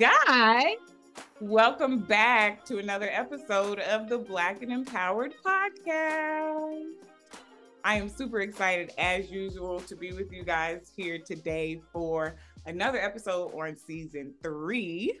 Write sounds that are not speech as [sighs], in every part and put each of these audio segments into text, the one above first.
Guy. Welcome back to another episode of the Black and Empowered podcast. I am super excited, as usual, to be with you guys here today for another episode on season three.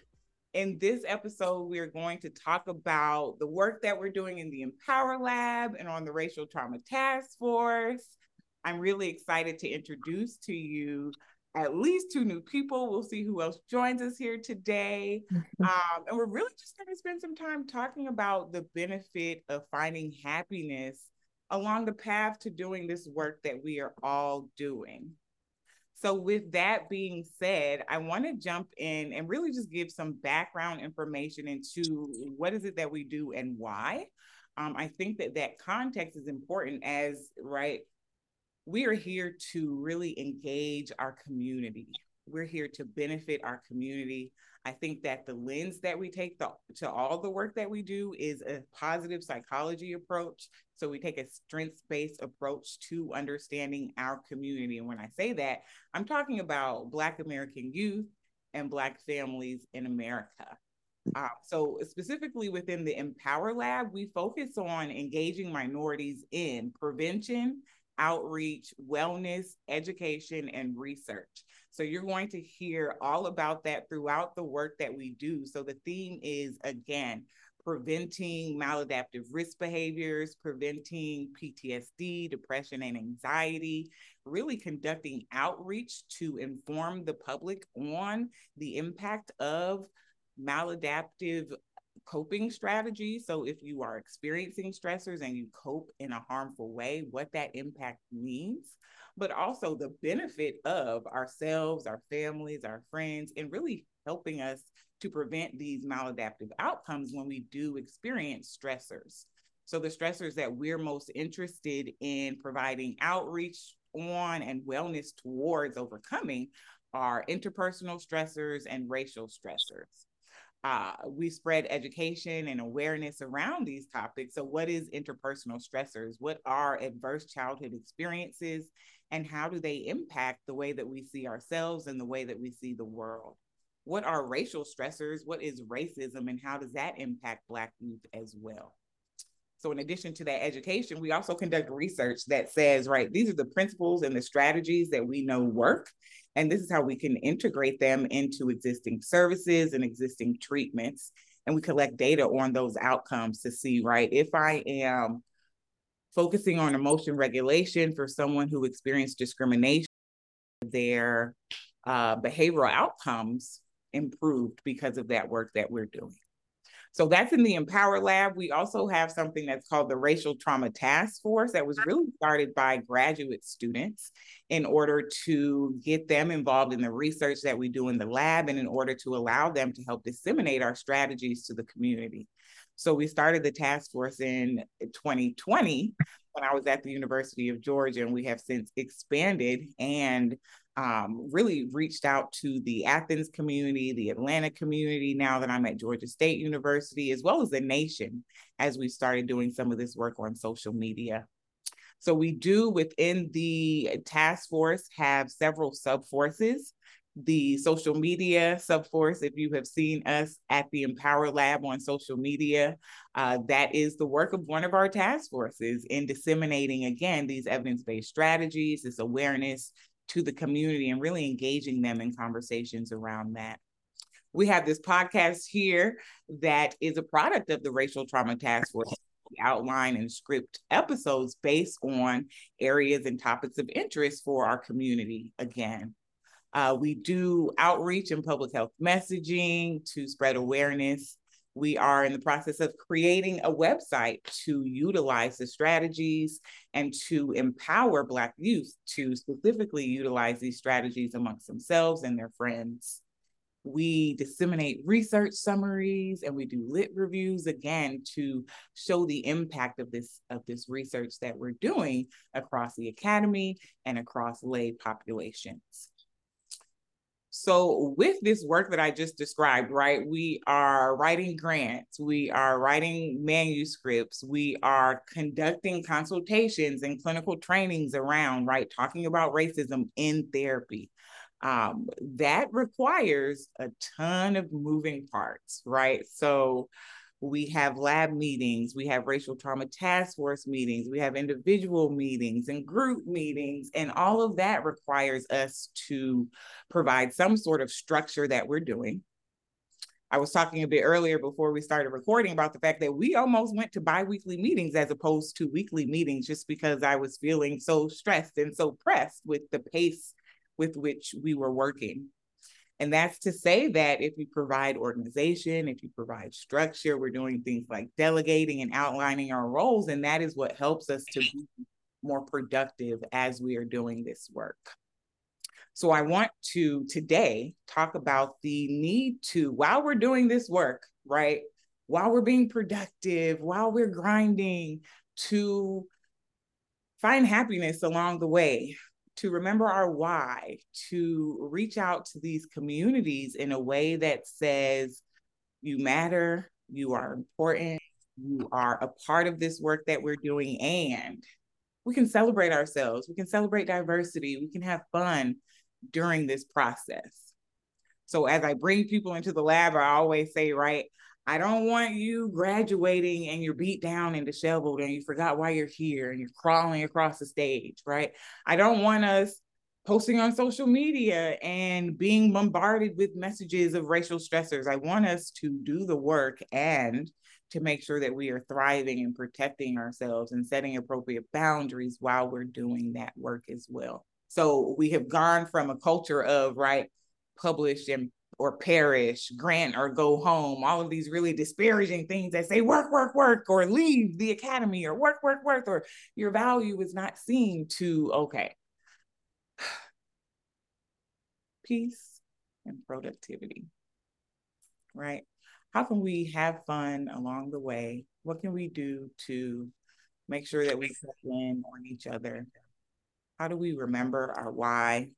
In this episode, we are going to talk about the work that we're doing in the Empower Lab and on the Racial Trauma Task Force. I'm really excited to introduce to you at least two new people. We'll see who else joins us here today. Um, and we're really just going to spend some time talking about the benefit of finding happiness along the path to doing this work that we are all doing. So, with that being said, I want to jump in and really just give some background information into what is it that we do and why. Um, I think that that context is important as, right, we are here to really engage our community. We're here to benefit our community. I think that the lens that we take the, to all the work that we do is a positive psychology approach. So we take a strengths based approach to understanding our community. And when I say that, I'm talking about Black American youth and Black families in America. Uh, so, specifically within the Empower Lab, we focus on engaging minorities in prevention outreach, wellness, education, and research. So you're going to hear all about that throughout the work that we do. So the theme is again, preventing maladaptive risk behaviors, preventing PTSD, depression, and anxiety, really conducting outreach to inform the public on the impact of maladaptive coping strategies. So, if you are experiencing stressors and you cope in a harmful way, what that impact means, but also the benefit of ourselves, our families, our friends, and really helping us to prevent these maladaptive outcomes when we do experience stressors. So, the stressors that we're most interested in providing outreach on and wellness towards overcoming are interpersonal stressors and racial stressors uh, we spread education and awareness around these topics. So, what is interpersonal stressors? What are adverse childhood experiences? And how do they impact the way that we see ourselves and the way that we see the world? What are racial stressors? What is racism? And how does that impact Black youth as well? So, in addition to that education, we also conduct research that says, right, these are the principles and the strategies that we know work. And this is how we can integrate them into existing services and existing treatments. And we collect data on those outcomes to see, right, if I am focusing on emotion regulation for someone who experienced discrimination, their uh, behavioral outcomes improved because of that work that we're doing. So that's in the Empower Lab. We also have something that's called the Racial Trauma Task Force that was really started by graduate students in order to get them involved in the research that we do in the lab and in order to allow them to help disseminate our strategies to the community. So we started the task force in 2020 when I was at the University of Georgia, and we have since expanded and um, really reached out to the Athens community, the Atlanta community, now that I'm at Georgia State University, as well as the nation, as we started doing some of this work on social media. So we do within the task force have several sub forces. The social media sub force, if you have seen us at the Empower Lab on social media, uh, that is the work of one of our task forces in disseminating, again, these evidence based strategies, this awareness to the community and really engaging them in conversations around that. We have this podcast here that is a product of the Racial Trauma Task Force outline and script episodes based on areas and topics of interest for our community again. Uh, we do outreach and public health messaging to spread awareness we are in the process of creating a website to utilize the strategies and to empower Black youth to specifically utilize these strategies amongst themselves and their friends. We disseminate research summaries and we do lit reviews again to show the impact of this of this research that we're doing across the academy and across lay populations. So, with this work that I just described, right, we are writing grants, we are writing manuscripts, we are conducting consultations and clinical trainings around, right, talking about racism in therapy. Um, that requires a ton of moving parts, right? So we have lab meetings, we have racial trauma task force meetings, we have individual meetings and group meetings, and all of that requires us to provide some sort of structure that we're doing. I was talking a bit earlier before we started recording about the fact that we almost went to biweekly meetings as opposed to weekly meetings just because I was feeling so stressed and so pressed with the pace with which we were working. And that's to say that if you provide organization, if you provide structure, we're doing things like delegating and outlining our roles. And that is what helps us to be more productive as we are doing this work. So I want to today talk about the need to, while we're doing this work, right? While we're being productive, while we're grinding, to find happiness along the way, to remember our why, to reach out to these communities in a way that says, you matter, you are important, you are a part of this work that we're doing, and we can celebrate ourselves, we can celebrate diversity, we can have fun during this process. So as I bring people into the lab, I always say, right, I don't want you graduating and you're beat down and disheveled and you forgot why you're here and you're crawling across the stage, right? I don't want us posting on social media and being bombarded with messages of racial stressors. I want us to do the work and to make sure that we are thriving and protecting ourselves and setting appropriate boundaries while we're doing that work as well. So we have gone from a culture of, right, publish and or perish, grant or go home, all of these really disparaging things that say work, work, work, or leave the academy, or work, work, work, or your value is not seen to, okay, [sighs] peace and productivity, right? How can we have fun along the way? What can we do to make sure that we check in on each other? How do we remember our why?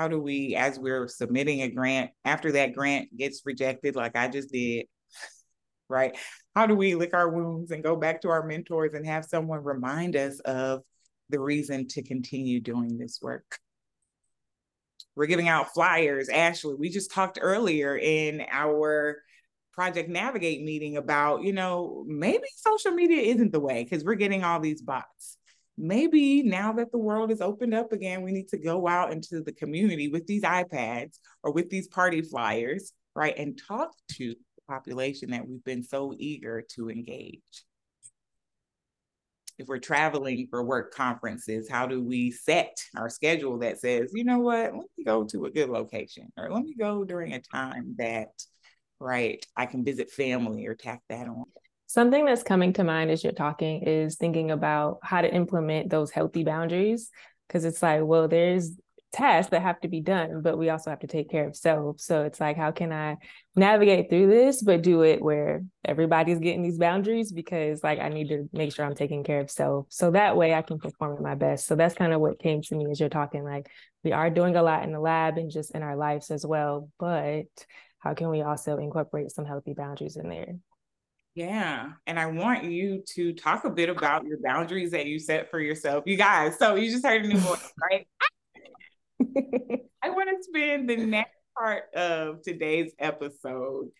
How do we as we're submitting a grant after that grant gets rejected like i just did [laughs] right? How do we lick our wounds and go back to our mentors and have someone remind us of the reason to continue doing this work? We're giving out flyers. Ashley we just talked earlier in our project navigate meeting about you know maybe social media isn't the way because we're getting all these bots maybe now that the world is opened up again, we need to go out into the community with these iPads or with these party flyers, right? And talk to the population that we've been so eager to engage. If we're traveling for work conferences, how do we set our schedule that says, you know what, let me go to a good location or let me go during a time that, right, I can visit family or tack that on. Something that's coming to mind as you're talking is thinking about how to implement those healthy boundaries. Cause it's like, well, there's tasks that have to be done, but we also have to take care of self. So it's like, how can I navigate through this, but do it where everybody's getting these boundaries? Because like I need to make sure I'm taking care of self. So that way I can perform at my best. So that's kind of what came to me as you're talking. Like we are doing a lot in the lab and just in our lives as well. But how can we also incorporate some healthy boundaries in there? Yeah. And I want you to talk a bit about your boundaries that you set for yourself. You guys, so you just heard a new voice, [laughs] right? [laughs] I want to spend the next part of today's episode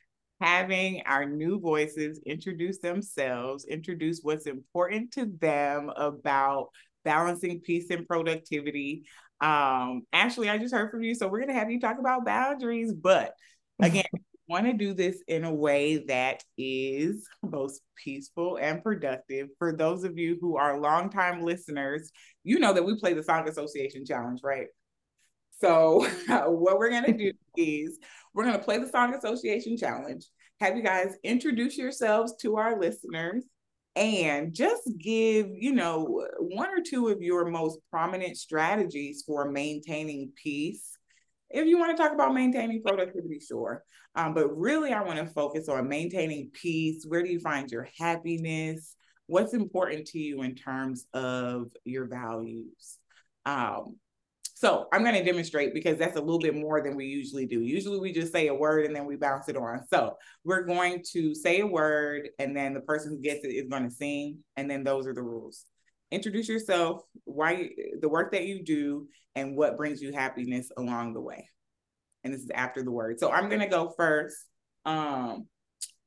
having our new voices introduce themselves, introduce what's important to them about balancing peace and productivity. Um, Ashley, I just heard from you, so we're going to have you talk about boundaries, but [laughs] again, want to do this in a way that is both peaceful and productive. For those of you who are longtime listeners, you know that we play the Song Association Challenge, right? So, [laughs] what we're going to do [laughs] is we're going to play the Song Association Challenge, have you guys introduce yourselves to our listeners, and just give, you know, one or two of your most prominent strategies for maintaining peace if you want to talk about maintaining productivity, sure. Um, but really, I want to focus on maintaining peace. Where do you find your happiness? What's important to you in terms of your values? Um, so I'm going to demonstrate because that's a little bit more than we usually do. Usually we just say a word and then we bounce it on. So we're going to say a word and then the person who gets it is going to sing. And then those are the rules. introduce yourself, why the work that you do, and what brings you happiness along the way. And this is after the word. So I'm gonna go first. Um,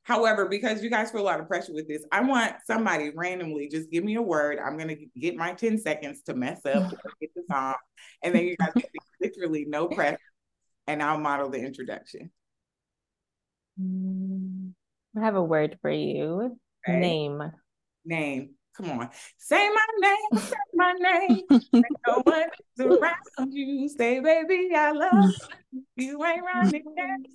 however, because you guys feel a lot of pressure with this, I want somebody randomly just give me a word. I'm gonna get my 10 seconds to mess up, [laughs] get the song, and then you guys get [laughs] literally no pressure, and I'll model the introduction. Mm, I have a word for you. Okay. Name. Name. Come on. Say my name, say my name. no [laughs] one is around you. Say, baby, I love you. You ain't running. [laughs]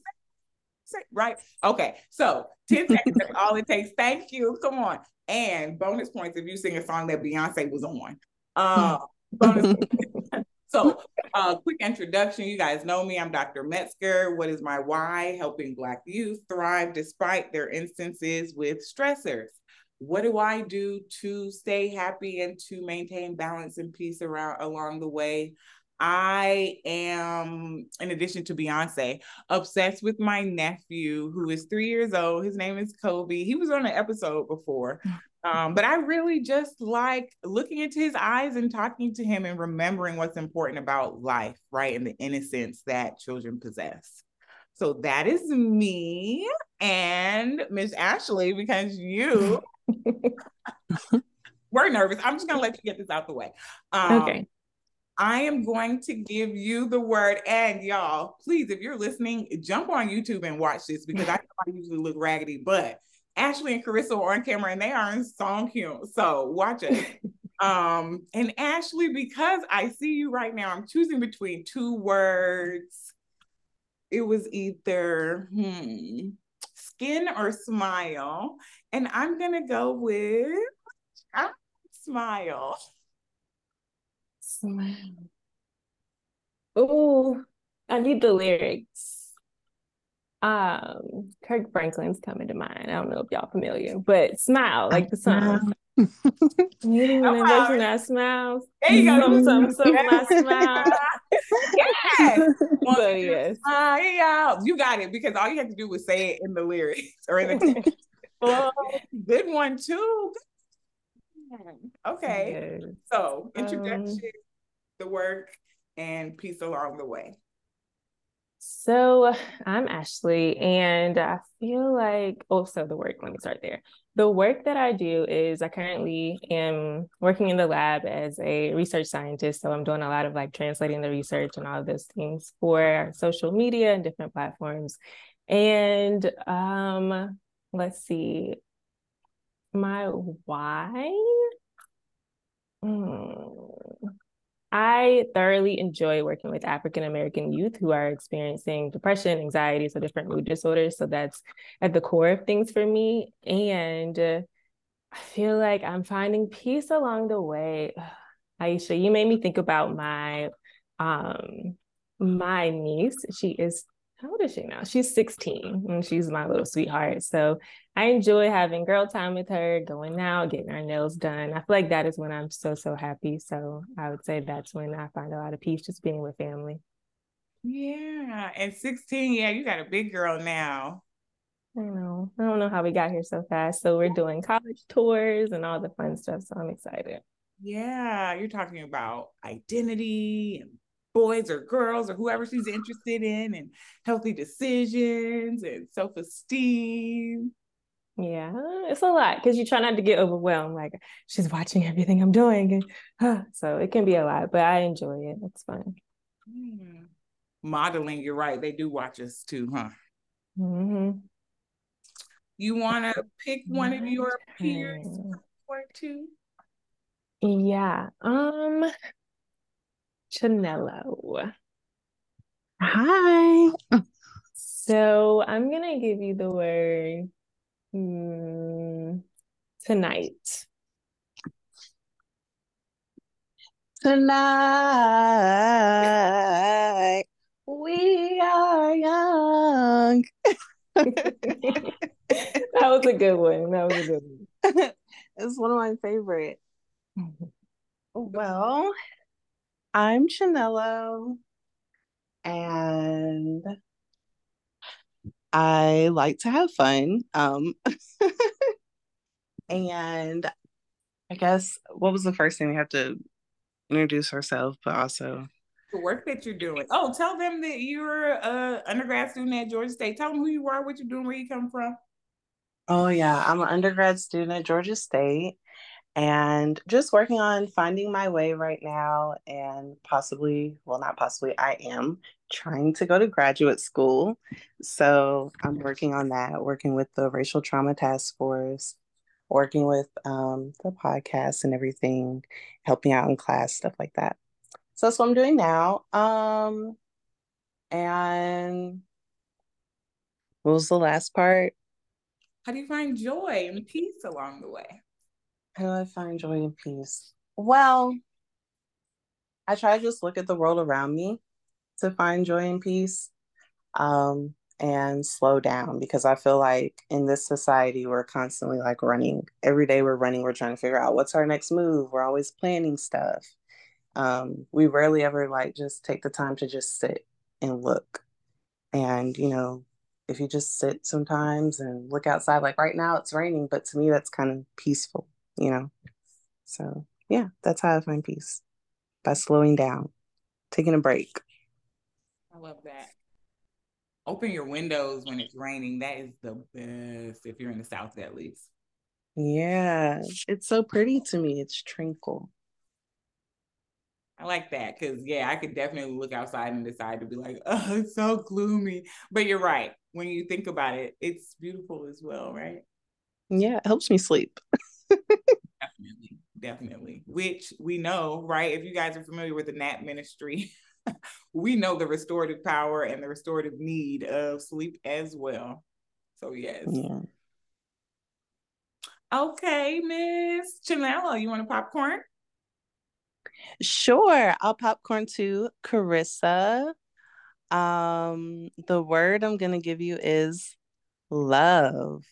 Say, right. Okay. So 10 seconds, that's all it takes. Thank you. Come on. And bonus points if you sing a song that Beyonce was on. Uh, bonus [laughs] So, uh, quick introduction. You guys know me. I'm Dr. Metzger. What is my why? Helping Black youth thrive despite their instances with stressors. What do I do to stay happy and to maintain balance and peace around along the way? I am, in addition to Beyonce, obsessed with my nephew who is three years old. His name is Kobe. He was on an episode before. [laughs] Um, but I really just like looking into his eyes and talking to him and remembering what's important about life, right? And the innocence that children possess. So that is me and Miss Ashley, because you [laughs] [laughs] we're nervous. I'm just gonna let you get this out the way. Um, okay. I am going to give you the word. And y'all, please, if you're listening, jump on YouTube and watch this because I, I usually look raggedy, but Ashley and Karissa are on camera and they are in song cue. So watch it. [laughs] um, and Ashley, because I see you right now, I'm choosing between two words. It was either hmm, skin or smile. And I'm gonna go with smile. Smile. Oh, I need the lyrics um Kirk Franklin's coming to mind. I don't know if y'all familiar, but smile like the song. You know, version that smiles. There you go. I [laughs] smile. yes. [laughs] But yes. Smile. You got it because all you have to do was say it in the lyrics or in the [laughs] text. good one too. Okay. Yes. So introduction, um, the work, and peace along the way. So I'm Ashley, and I feel like also oh, the work. Let me start there. The work that I do is I currently am working in the lab as a research scientist. So I'm doing a lot of like translating the research and all those things for social media and different platforms. And um, let's see, my why. Hmm. I thoroughly enjoy working with African American youth who are experiencing depression, anxiety, so different mood disorders. So that's at the core of things for me. And uh, I feel like I'm finding peace along the way. [sighs] Isha, you made me think about my um my niece. She is how old is she now? She's 16 and she's my little sweetheart. So I enjoy having girl time with her, going out, getting our nails done. I feel like that is when I'm so, so happy. So I would say that's when I find a lot of peace just being with family. Yeah. And 16, yeah, you got a big girl now. I know. I don't know how we got here so fast. So we're doing college tours and all the fun stuff. So I'm excited. Yeah. You're talking about identity and boys or girls or whoever she's interested in and healthy decisions and self-esteem. Yeah it's a lot because you try not to get overwhelmed like she's watching everything i'm doing and huh, so it can be a lot but i enjoy it it's fun. Mm. modeling you're right they do watch us too huh? Mm-hmm. you want to pick one of your peers or two? Yeah um Chanello. Hi. So I'm gonna give you the word mm, tonight. Tonight we are young. [laughs] that was a good one. That was a good one. [laughs] it's one of my favorite. [laughs] Well, I'm Chanello, and I like to have fun. Um, [laughs] and I guess what was the first thing we have to introduce ourselves, but also the work that you're doing. Oh, tell them that you're a undergrad student at Georgia State. Tell them who you are, what you're doing, where you come from. Oh yeah, I'm an undergrad student at Georgia State and just working on finding my way right now and possibly, well not possibly, I am trying to go to graduate school. So I'm working on that, working with the Racial Trauma Task Force, working with um, the podcast and everything, helping out in class, stuff like that. So that's what I'm doing now. Um, and what was the last part? How do you find joy and peace along the way? How do I find joy and peace? Well, I try to just look at the world around me to find joy and peace um, and slow down because I feel like in this society, we're constantly like running. Every day we're running, we're trying to figure out what's our next move. We're always planning stuff um, we rarely ever like just take the time to just sit and look. And, you know, if you just sit sometimes and look outside, like right now it's raining, but to me, that's kind of peaceful, you know? So, yeah, that's how I find peace by slowing down, taking a break. I love that. Open your windows when it's raining. That is the best if you're in the South, at least. Yeah, it's so pretty to me. It's tranquil. I like that because yeah, I could definitely look outside and decide to be like, oh, it's so gloomy. But you're right. When you think about it, it's beautiful as well, right? Yeah, it helps me sleep. [laughs] definitely. Which we know, right? If you guys are familiar with the Nap Ministry, [laughs] we know the restorative power and the restorative need of sleep as well. So yes. Yeah. Okay, Miss Chanela, you want a popcorn? Sure, I'll popcorn to Karissa. Um, the word I'm gonna give you is love.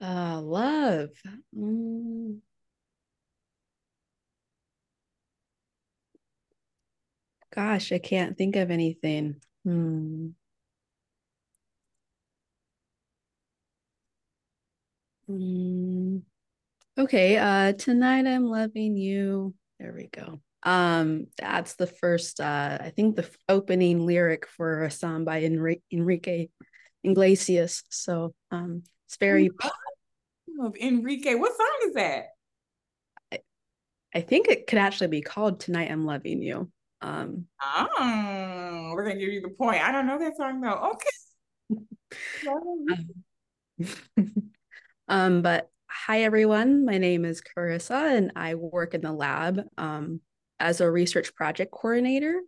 Uh, love. Mm. Gosh, I can't think of anything. Hmm. Mm. Okay, uh tonight I'm loving you. There we go. Um that's the first uh I think the opening lyric for a song by Enrique, Enrique Iglesias. So um it's very of Enrique. What song is that? I, I think it could actually be called Tonight I'm Loving You. Um Oh, we're gonna give you the point. I don't know that song though. Okay. um, [laughs] um but Hi, everyone. My name is Karissa, and I work in the lab um, as a research project coordinator.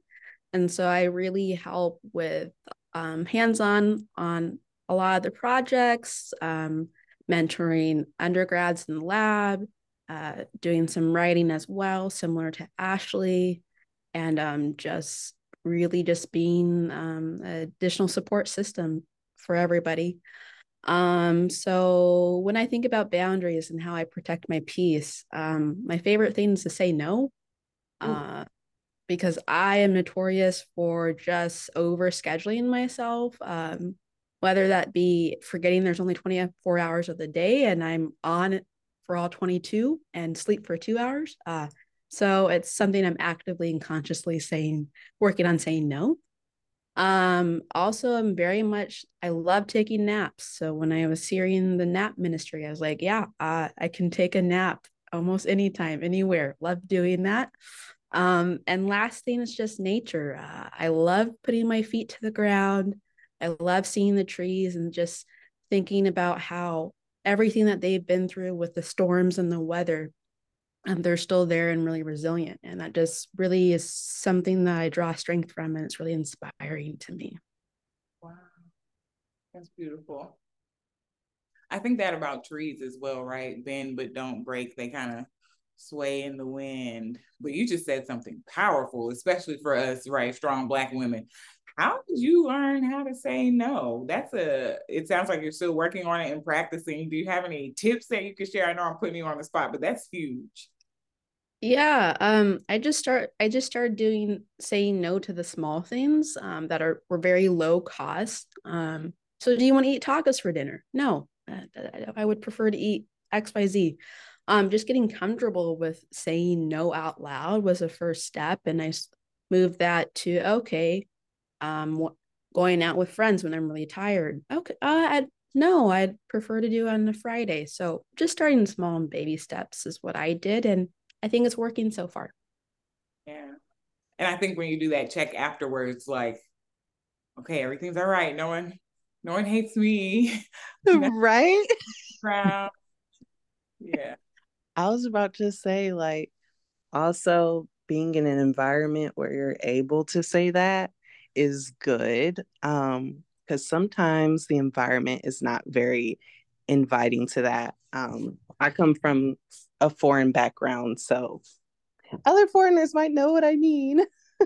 And so I really help with um, hands on on a lot of the projects, um, mentoring undergrads in the lab, uh, doing some writing as well, similar to Ashley, and um, just really just being um, an additional support system for everybody. Um, so when I think about boundaries and how I protect my peace, um, my favorite thing is to say no. Uh, because I am notorious for just over scheduling myself. Um, whether that be forgetting there's only 24 hours of the day and I'm on for all 22 and sleep for two hours. Uh, so it's something I'm actively and consciously saying, working on saying no. Um, also, I'm very much, I love taking naps. So when I was hearing the nap ministry, I was like, yeah, uh, I can take a nap almost anytime, anywhere. Love doing that. Um, and last thing is just nature. Uh, I love putting my feet to the ground. I love seeing the trees and just thinking about how everything that they've been through with the storms and the weather um, they're still there and really resilient. And that just really is something that I draw strength from. And it's really inspiring to me. Wow. That's beautiful. I think that about trees as well, right? Bend but don't break. They kind of sway in the wind. But you just said something powerful, especially for us, right? Strong Black women. How did you learn how to say no? That's a, it sounds like you're still working on it and practicing. Do you have any tips that you could share? I know I'm putting you on the spot, but that's huge. Yeah, um, I just start I just started doing saying no to the small things um, that are were very low cost. Um, so do you want to eat tacos for dinner? No. I would prefer to eat XYZ. Um, just getting comfortable with saying no out loud was a first step. And I moved that to, okay, um, going out with friends when I'm really tired. Okay, uh, I'd, no, I'd prefer to do on a Friday. So just starting small and baby steps is what I did. And I think it's working so far. Yeah. And I think when you do that check afterwards, like, okay, everything's all right. No one, no one hates me. [laughs] [laughs] right? Yeah. I was about to say, like, also being in an environment where you're able to say that is good. Um, because sometimes the environment is not very inviting to that. Um, I come from a foreign background, so other foreigners might know what I mean. [laughs]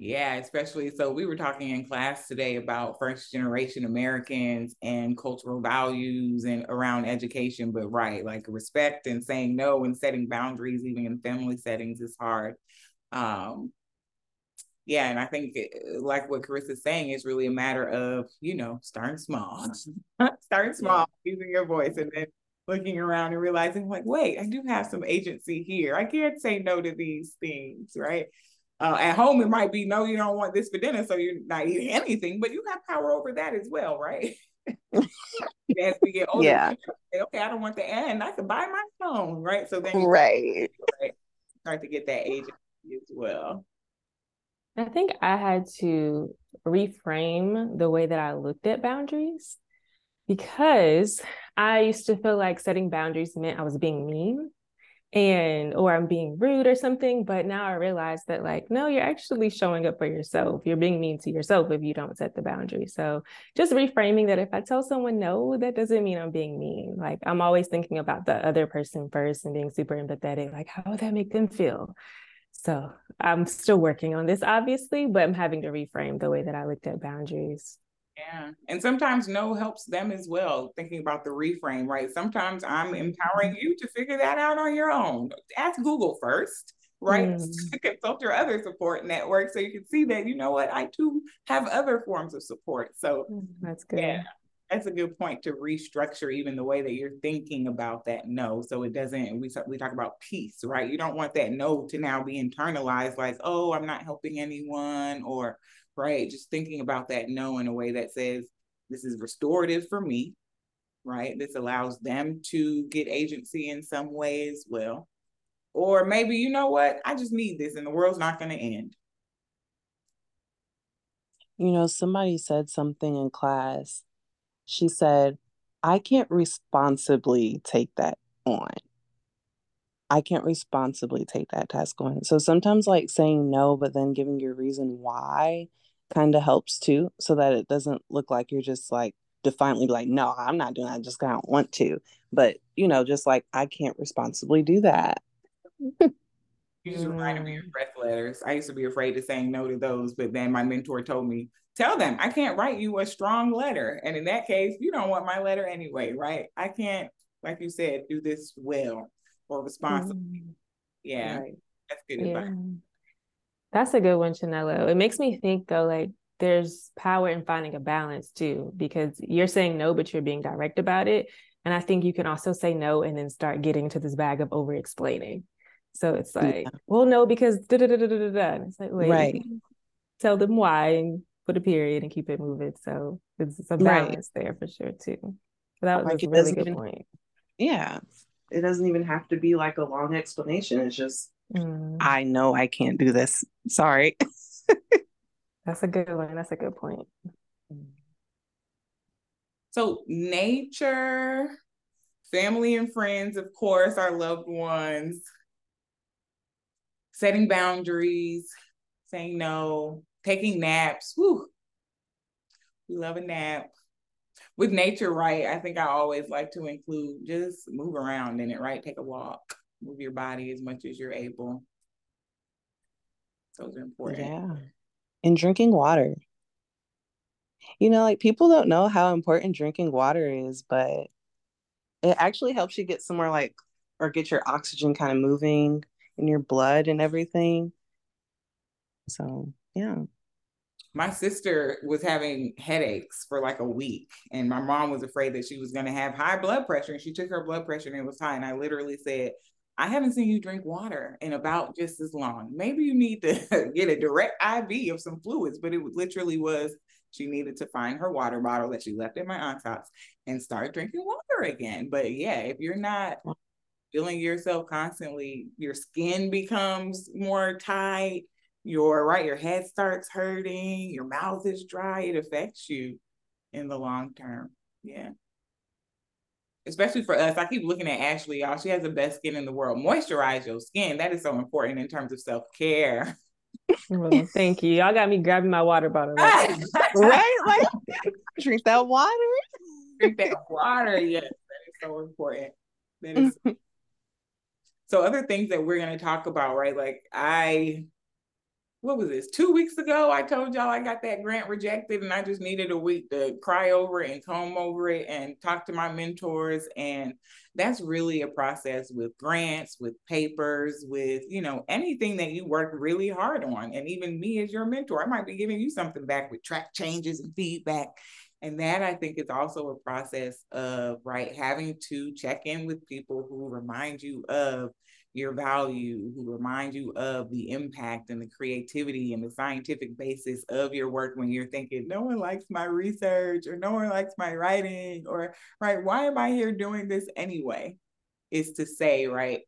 Yeah, especially so we were talking in class today about first generation Americans and cultural values and around education, but right, like respect and saying no and setting boundaries even in family settings is hard. Um yeah, and I think it, like what Karissa's saying is really a matter of, you know, starting small. [laughs] starting small, yeah. using your voice and then looking around and realizing like, wait, I do have some agency here. I can't say no to these things, right? Uh, at home, it might be no, you don't want this for dinner, so you're not eating anything, but you have power over that as well, right? [laughs] as we get older, yeah. Say, okay, I don't want the end. I can buy my phone, right? So then, right. [laughs] right, start to get that agency as well. I think I had to reframe the way that I looked at boundaries because I used to feel like setting boundaries meant I was being mean and or I'm being rude or something. But now I realize that like, no, you're actually showing up for yourself. You're being mean to yourself if you don't set the boundary. So just reframing that if I tell someone no, that doesn't mean I'm being mean. Like I'm always thinking about the other person first and being super empathetic. Like, how would that make them feel? So I'm still working on this, obviously, but I'm having to reframe the way that I looked at boundaries. Yeah. And sometimes no helps them as well, thinking about the reframe, right? Sometimes I'm empowering you to figure that out on your own. Ask Google first, right? Mm. [laughs] Consult your other support network so you can see that, you know what, I too have other forms of support. So mm, that's good. Yeah. That's a good point to restructure even the way that you're thinking about that no. So it doesn't, we, we talk about peace, right? You don't want that no to now be internalized like, oh, I'm not helping anyone or right? Just thinking about that no in a way that says, this is restorative for me, right? This allows them to get agency in some way as well. Or maybe, you know what? I just need this and the world's not going to end. You know, somebody said something in class. She said, I can't responsibly take that on. I can't responsibly take that task on. So sometimes, like saying no, but then giving your reason why kind of helps too, so that it doesn't look like you're just like defiantly like, no, I'm not doing that. I just don't want to. But, you know, just like, I can't responsibly do that. [laughs] You just reminded me of mm. breath letters. I used to be afraid of saying no to those, but then my mentor told me, tell them I can't write you a strong letter. And in that case, you don't want my letter anyway, right? I can't, like you said, do this well or responsibly. Mm. Yeah. Right. That's good yeah. advice. That's a good one, Chanello. It makes me think though, like there's power in finding a balance too, because you're saying no, but you're being direct about it. And I think you can also say no and then start getting into this bag of over explaining. So it's like, yeah. well, no, because da da da da da da. It's like, wait, right. tell them why and put a period and keep it moving. So it's, it's a balance right. there for sure too. But that was like a really good even, point. Yeah. It doesn't even have to be like a long explanation. It's just Mm. I know I can't do this. Sorry. [laughs] That's a good one. That's a good point. So, nature, family and friends, of course, our loved ones, setting boundaries, saying no, taking naps. Whew. We love a nap. With nature, right? I think I always like to include just move around in it, right? Take a walk move your body as much as you're able. Those are important. Yeah. And drinking water. You know, like people don't know how important drinking water is, but it actually helps you get somewhere like or get your oxygen kind of moving in your blood and everything. So, yeah. my sister was having headaches for like a week and my mom was afraid that she was going to have high blood pressure and she took her blood pressure and it was high and i literally said i haven't seen you drink water in about just as long maybe you need to [laughs] get a direct iv of some fluids but it literally was she needed to find her water bottle that she left in my aunt's house and start drinking water again but yeah if you're not feeling yourself constantly your skin becomes more tight your right your head starts hurting your mouth is dry it affects you in the long term. Yeah. Especially for us i keep looking at ashley y'all she has the best skin in the world. Moisturize your skin that is so important in terms of self-care. Well, thank you. Y'all got me grabbing my water bottle. [laughs] Right, right? like drink that water. Drink that water yes that is so important. That is so [laughs] other things that we're going to talk about right like i what was this two weeks ago i told y'all i got that grant rejected and i just needed a week to cry over it and comb over it and talk to my mentors. And that's really a process with grants with papers with you know anything that you work really hard on. And even me as your mentor i might be giving you something back with track changes and feedback and that i think is also a process of right having to check in with people who remind you of your value, who remind you of the impact and the creativity and the scientific basis of your work when you're thinking, no one likes my research or no one likes my writing or, right, why am I here doing this anyway? Is to say, right,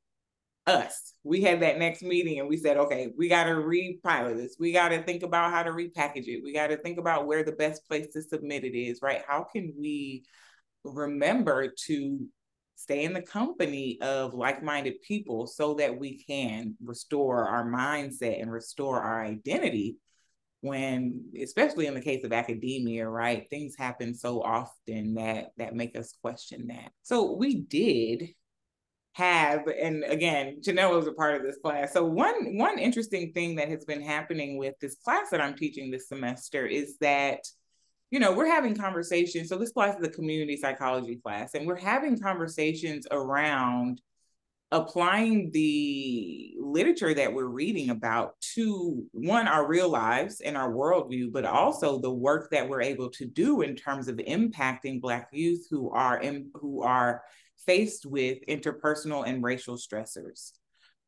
us. We had that next meeting and we said, okay, we got to repilot this. We got to think about how to repackage it. We got to think about where the best place to submit it is, right? How can we remember to stay in the company of like-minded people so that we can restore our mindset and restore our identity when especially in the case of academia right things happen so often that that make us question that so we did have and again Janelle was a part of this class so one one interesting thing that has been happening with this class that i'm teaching this semester is that you know, we're having conversations. So this class is a community psychology class, and we're having conversations around applying the literature that we're reading about to one, our real lives and our worldview, but also the work that we're able to do in terms of impacting Black youth who are in, who are faced with interpersonal and racial stressors.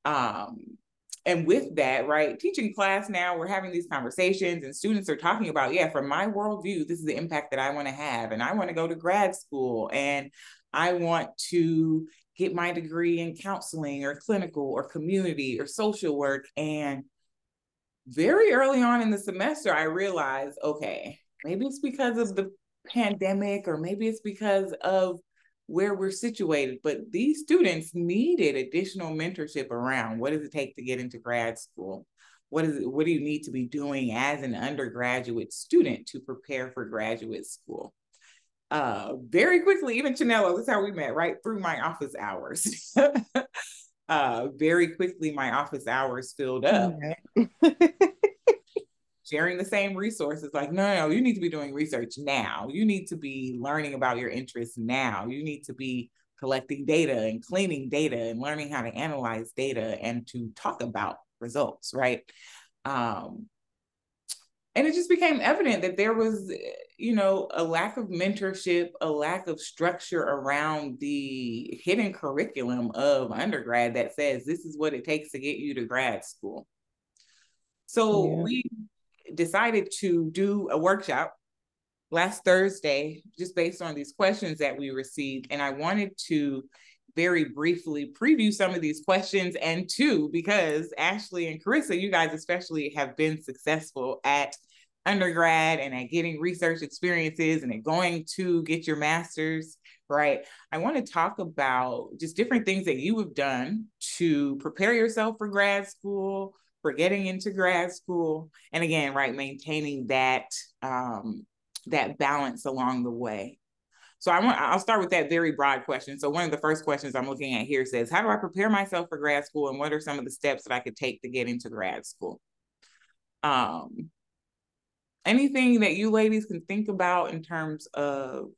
Um, and with that, right, teaching class now, we're having these conversations, and students are talking about, yeah, from my worldview, this is the impact that I want to have. And I want to go to grad school and I want to get my degree in counseling or clinical or community or social work. And very early on in the semester, I realized, okay, maybe it's because of the pandemic, or maybe it's because of where we're situated. But these students needed additional mentorship around what does it take to get into grad school? What is it, what do you need to be doing as an undergraduate student to prepare for graduate school? Uh, very quickly, even Chanello, that's how we met, right? Through my office hours. [laughs] uh, very quickly, my office hours filled up. [laughs] sharing the same resources. Like, no, no, you need to be doing research now. You need to be learning about your interests now. You need to be collecting data and cleaning data and learning how to analyze data and to talk about results, right? Um, and it just became evident that there was you know a lack of mentorship a lack of structure around the hidden curriculum of undergrad that says this is what it takes to get you to grad school so yeah. we decided to do a workshop last Thursday, just based on these questions that we received. And I wanted to very briefly preview some of these questions. And two, because Ashley and Karissa, you guys especially have been successful at undergrad and at getting research experiences and at going to get your master's, right? I want to talk about just different things that you have done to prepare yourself for grad school, for getting into grad school and again right maintaining that um, that balance along the way. So i want i'll start with that very broad question. So one of the first questions i'm looking at here says how do i prepare myself for grad school and what are some of the steps that i could take to get into grad school? Um, anything that you ladies can think about in terms of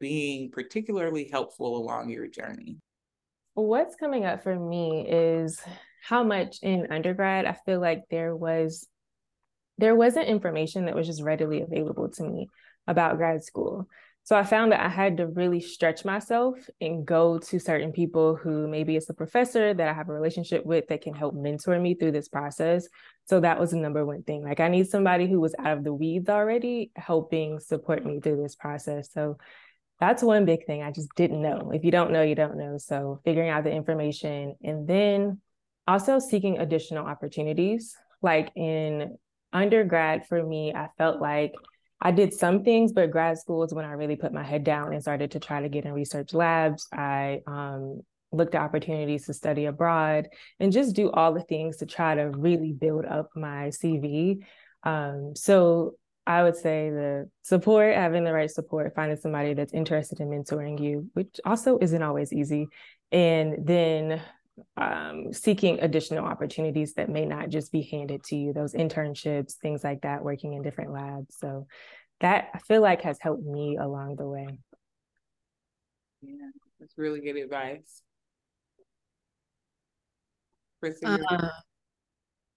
being particularly helpful along your journey? What's coming up for me is how much in undergrad I feel like there was there wasn't information that was just readily available to me about grad school. So I found that I had to really stretch myself and go to certain people who maybe it's a professor that I have a relationship with that can help mentor me through this process. So that was the number one thing. Like I need somebody who was out of the weeds already helping support me through this process. So that's one big thing I just didn't know. If you don't know, you don't know. So figuring out the information and then also seeking additional opportunities. Like in undergrad for me, I felt like I did some things, but grad school is when I really put my head down and started to try to get in research labs. I um, looked at opportunities to study abroad and just do all the things to try to really build up my CV. Um, so I would say the support, having the right support, finding somebody that's interested in mentoring you, which also isn't always easy. And then um, seeking additional opportunities that may not just be handed to you, those internships, things like that, working in different labs. So that I feel like has helped me along the way. Yeah, that's really good advice. Uh,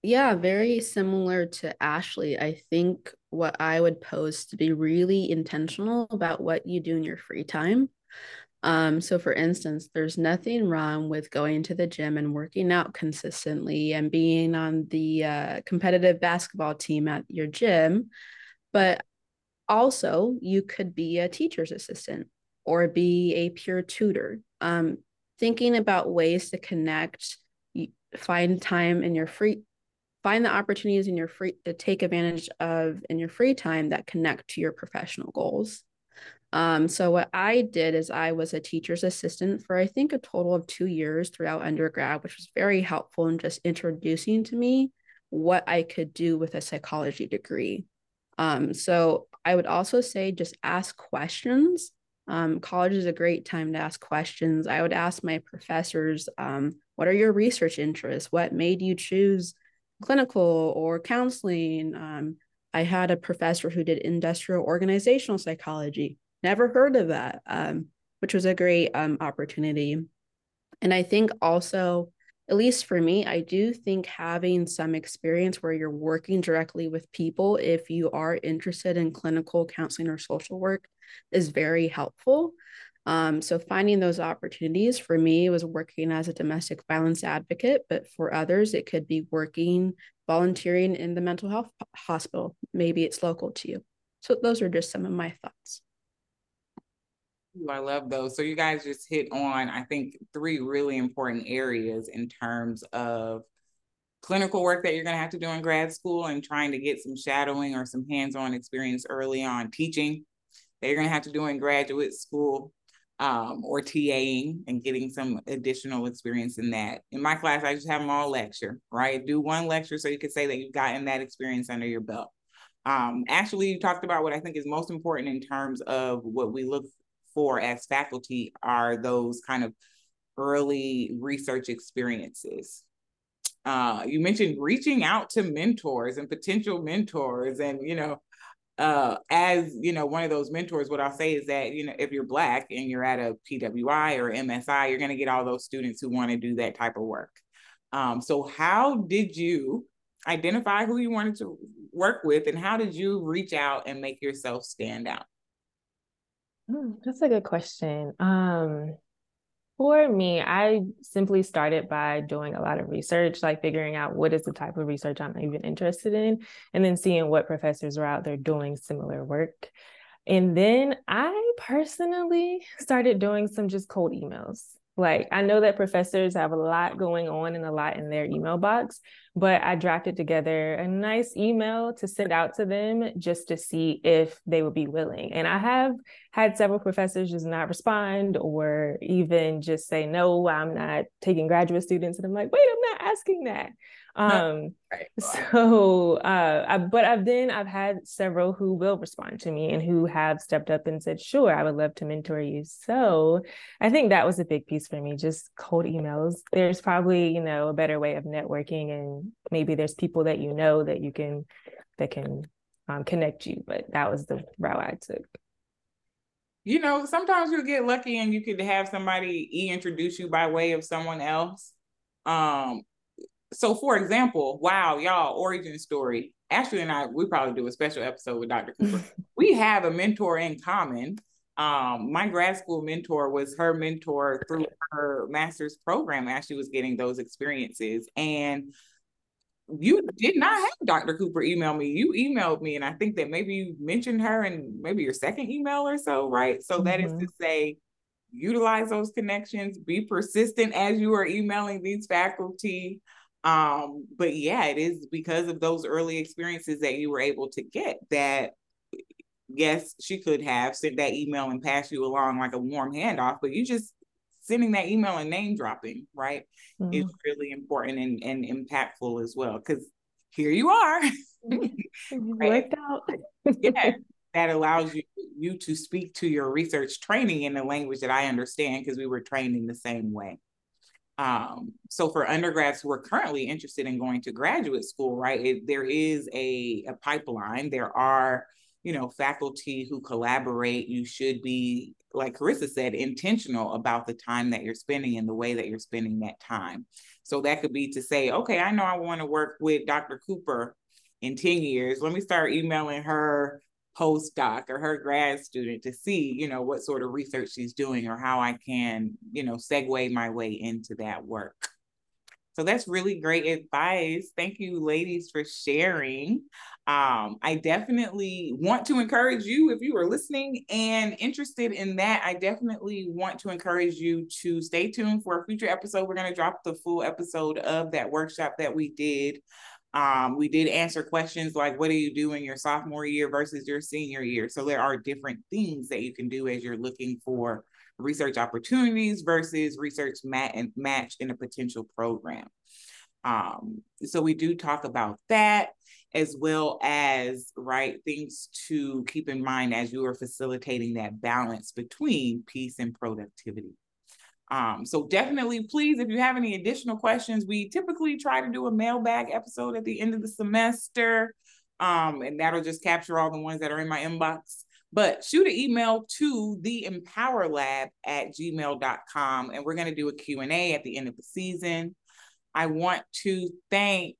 yeah, very similar to Ashley. I think what I would pose to be really intentional about what you do in your free time. Um, so for instance, there's nothing wrong with going to the gym and working out consistently and being on the uh, competitive basketball team at your gym, but also you could be a teacher's assistant or be a peer tutor. Um, thinking about ways to connect, find time in your free find the opportunities in your free to take advantage of in your free time that connect to your professional goals. Um, so what I did is I was a teacher's assistant for I think a total of two years throughout undergrad, which was very helpful in just introducing to me what I could do with a psychology degree. Um, so I would also say just ask questions. Um, college is a great time to ask questions. I would ask my professors, um, what are your research interests? What made you choose clinical or counseling? Um, I had a professor who did industrial organizational psychology. Never heard of that, um, which was a great um, opportunity. And I think also, at least for me, I do think having some experience where you're working directly with people, if you are interested in clinical counseling or social work, is very helpful. Um, so finding those opportunities for me was working as a domestic violence advocate, but for others, it could be working, volunteering in the mental health hospital. Maybe it's local to you. So those are just some of my thoughts. I love those. So you guys just hit on, I think, three really important areas in terms of clinical work that you're going to have to do in grad school and trying to get some shadowing or some hands-on experience early on teaching that you're going to have to do in graduate school um, or TAing and getting some additional experience in that. In my class, I just have them all lecture, right? Do one lecture so you can say that you've gotten that experience under your belt. Um, actually, you talked about what I think is most important in terms of what we look for as faculty are those kind of early research experiences. Uh, you mentioned reaching out to mentors and potential mentors, and you know, uh, as you know, one of those mentors, what I'll say is that you know, if you're black and you're at a PWI or MSI, you're going to get all those students who want to do that type of work. Um, so, how did you identify who you wanted to work with, and how did you reach out and make yourself stand out? Hmm, that's a good question. Um, for me, I simply started by doing a lot of research, like figuring out what is the type of research I'm even interested in, and then seeing what professors are out there doing similar work. And then I personally started doing some just cold emails. Like I know that professors have a lot going on and a lot in their email box, but I drafted together a nice email to send out to them just to see if they would be willing. And I have had several professors just not respond or even just say, no, I'm not taking graduate students. And I'm like, wait, I'm not asking that. Um, right. [laughs] so, uh, I, but I've then I've had several who will respond to me and who have stepped up and said, sure, I would love to mentor you. So I think that was a big piece for me, just cold emails. There's probably, you know, a better way of networking and maybe there's people that you know that you can, that can um, connect you, but that was the route I took you know, sometimes you get lucky and you could have somebody e-introduce you by way of someone else. Um, so for example, wow, y'all, origin story. Ashley and I, we probably do a special episode with Dr. Cooper. [laughs] we have a mentor in common. Um, my grad school mentor was her mentor through her master's program. Ashley was getting those experiences. And you did not have Dr. Cooper email me. You emailed me, and I think that maybe you mentioned her in maybe your second email or so, right? So mm-hmm. that is to mm-hmm. say, utilize those connections, be persistent as you are emailing these faculty. Um, but yeah, it is because of those early experiences that you were able to get that yes, she could have sent that email and passed you along like a warm handoff, but you just sending that email and name dropping, right, mm-hmm. is really important and, and impactful as well. Because here you are. [laughs] right? Worked out. yeah. [laughs] That allows you you to speak to your research training in a language that I understand because we were trained in the same way. Um, so for undergrads who are currently interested in going to graduate school, right, it, there is a, a pipeline. There are, you know, faculty who collaborate. You should be, like Karissa said, intentional about the time that you're spending and the way that you're spending that time. So that could be to say, okay, I know I want to work with Dr. Cooper in 10 years. Let me start emailing her postdoc or her grad student to see, you know, what sort of research she's doing or how I can, you know, segue my way into that work. So that's really great advice. Thank you, ladies, for sharing. Um, I definitely want to encourage you, if you are listening and interested in that, I definitely want to encourage you to stay tuned for a future episode. We're going to drop the full episode of that workshop that we did um, we did answer questions like, what do you do in your sophomore year versus your senior year? So there are different things that you can do as you're looking for research opportunities versus research mat- and match in a potential program. Um, so we do talk about that as well as right things to keep in mind as you are facilitating that balance between peace and productivity. Um, so definitely, please, if you have any additional questions, we typically try to do a mailbag episode at the end of the semester. Um, and that'll just capture all the ones that are in my inbox. But shoot an email to the empower lab at gmail.com and we're going to do a Q&A at the end of the season. I want to thank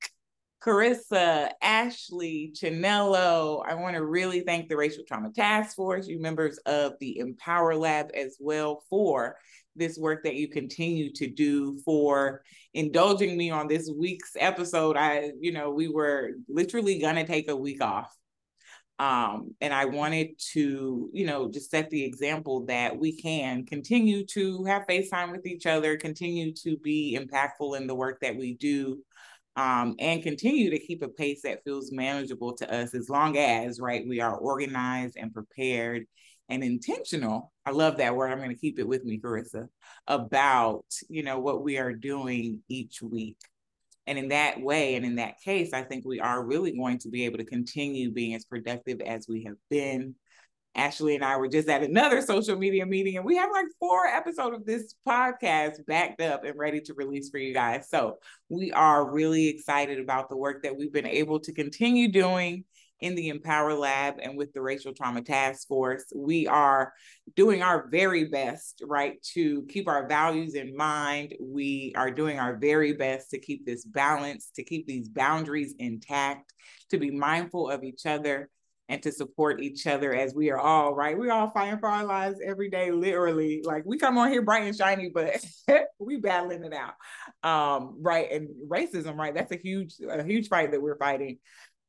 Karissa, Ashley, Chinello. I want to really thank the Racial Trauma Task Force, you members of the Empower Lab as well for this work that you continue to do for indulging me on this week's episode. I, you know, we were literally gonna take a week off. Um, and I wanted to, you know, just set the example that we can continue to have FaceTime with each other, continue to be impactful in the work that we do, um, and continue to keep a pace that feels manageable to us as long as, right, we are organized and prepared and intentional. I love that word. I'm going to keep it with me, Karissa, about, you know, what we are doing each week. And in that way, and in that case, I think we are really going to be able to continue being as productive as we have been. Ashley and I were just at another social media meeting, and we have like four episodes of this podcast backed up and ready to release for you guys. So we are really excited about the work that we've been able to continue doing in the Empower Lab and with the Racial Trauma Task Force. We are doing our very best, right, to keep our values in mind. We are doing our very best to keep this balance, to keep these boundaries intact, to be mindful of each other and to support each other as we are all right. We're all fighting for our lives every day, literally. Like we come on here bright and shiny, but [laughs] we battling it out. Um, right. And racism, right? That's a huge, a huge fight that we're fighting.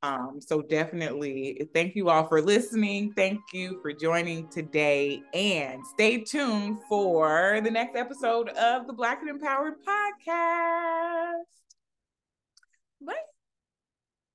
Um, so definitely thank you all for listening. Thank you for joining today and stay tuned for the next episode of the Black and Empowered podcast. Bye.